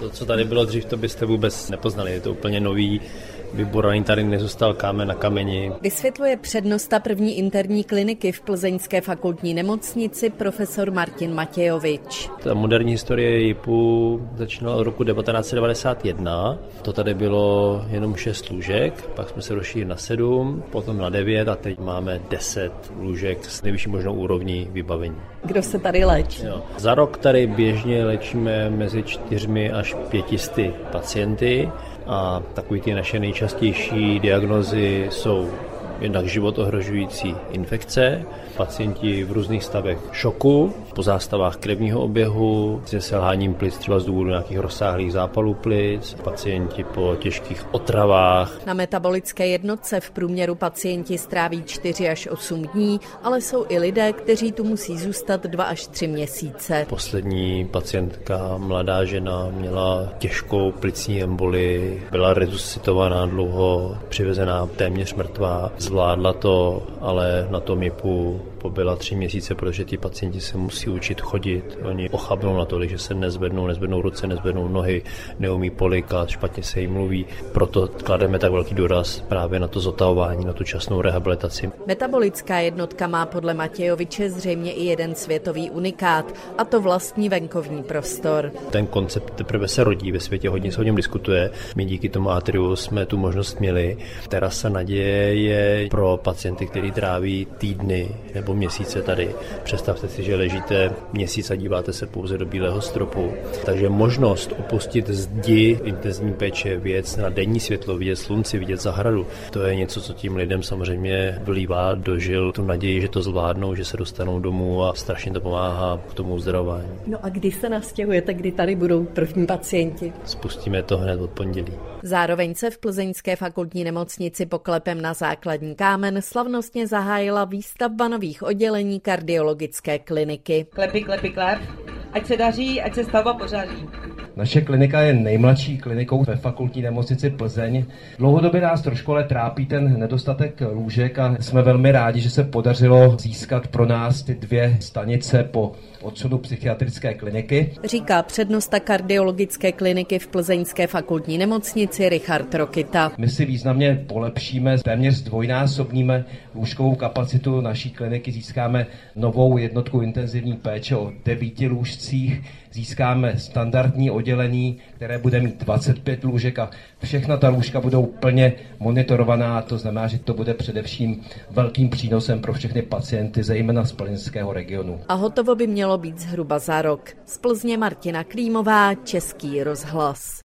To, co tady bylo dřív, to byste vůbec nepoznali. Je to úplně nový, vyboraný tady nezůstal kámen na kameni. Vysvětluje přednosta první interní kliniky v Plzeňské fakultní nemocnici profesor Martin Matějovič. Ta moderní historie JIPu začínala od roku 1991. To tady bylo jenom 6 lůžek, pak jsme se rozšířili na 7, potom na 9 a teď máme 10 lůžek s nejvyšší možnou úrovní vybavení. Kdo se tady léčí? Jo. Za rok tady běžně léčíme mezi 4 až 500 pacienty a takový ty naše nejčastější diagnozy jsou jednak život ohrožující infekce, pacienti v různých stavech šoku, po zástavách krevního oběhu, se selháním plic třeba z důvodu nějakých rozsáhlých zápalů plic, pacienti po těžkých otravách. Na metabolické jednotce v průměru pacienti stráví 4 až 8 dní, ale jsou i lidé, kteří tu musí zůstat 2 až 3 měsíce. Poslední pacientka, mladá žena, měla těžkou plicní emboli, byla resuscitovaná dlouho, přivezená téměř mrtvá, zvládla to, ale na tom JIPu pobyla tři měsíce, protože ti pacienti se musí učit chodit. Oni ochabnou na to, že se nezvednou, nezvednou ruce, nezvednou nohy, neumí polikat, špatně se jim mluví. Proto klademe tak velký důraz právě na to zotavování, na tu časnou rehabilitaci. Metabolická jednotka má podle Matějoviče zřejmě i jeden světový unikát, a to vlastní venkovní prostor. Ten koncept teprve se rodí, ve světě hodně se o něm diskutuje. My díky tomu atriu jsme tu možnost měli. Terasa naděje je pro pacienty, kteří tráví týdny nebo měsíce tady. Představte si, že ležíte měsíc a díváte se pouze do bílého stropu. Takže možnost opustit zdi intenzivní péče, věc na denní světlo, vidět slunci, vidět zahradu, to je něco, co tím lidem samozřejmě vlívá dožil tu naději, že to zvládnou, že se dostanou domů a strašně to pomáhá k tomu uzdravování. No a kdy se nastěhujete, kdy tady budou první pacienti? Spustíme to hned od pondělí. Zároveň se v Plzeňské fakultní nemocnici poklepem na základní kámen slavnostně zahájila výstavba nových oddělení kardiologické kliniky. Klepy, klepy, klep. Ať se daří, ať se stavba pořádí. Naše klinika je nejmladší klinikou ve fakultní nemocnici Plzeň. Dlouhodobě nás trošku ale trápí ten nedostatek lůžek a jsme velmi rádi, že se podařilo získat pro nás ty dvě stanice po odsunu psychiatrické kliniky. Říká přednosta kardiologické kliniky v Plzeňské fakultní nemocnici Richard Rokita. My si významně polepšíme, téměř zdvojnásobníme lůžkovou kapacitu naší kliniky, získáme novou jednotku intenzivní péče o devíti lůžcích, získáme standardní oddělení, které bude mít 25 lůžek a všechna ta lůžka budou plně monitorovaná, to znamená, že to bude především velkým přínosem pro všechny pacienty, zejména z plzeňského regionu. A hotovo by mělo být zhruba za rok. Z Plzně Martina Klímová, Český rozhlas.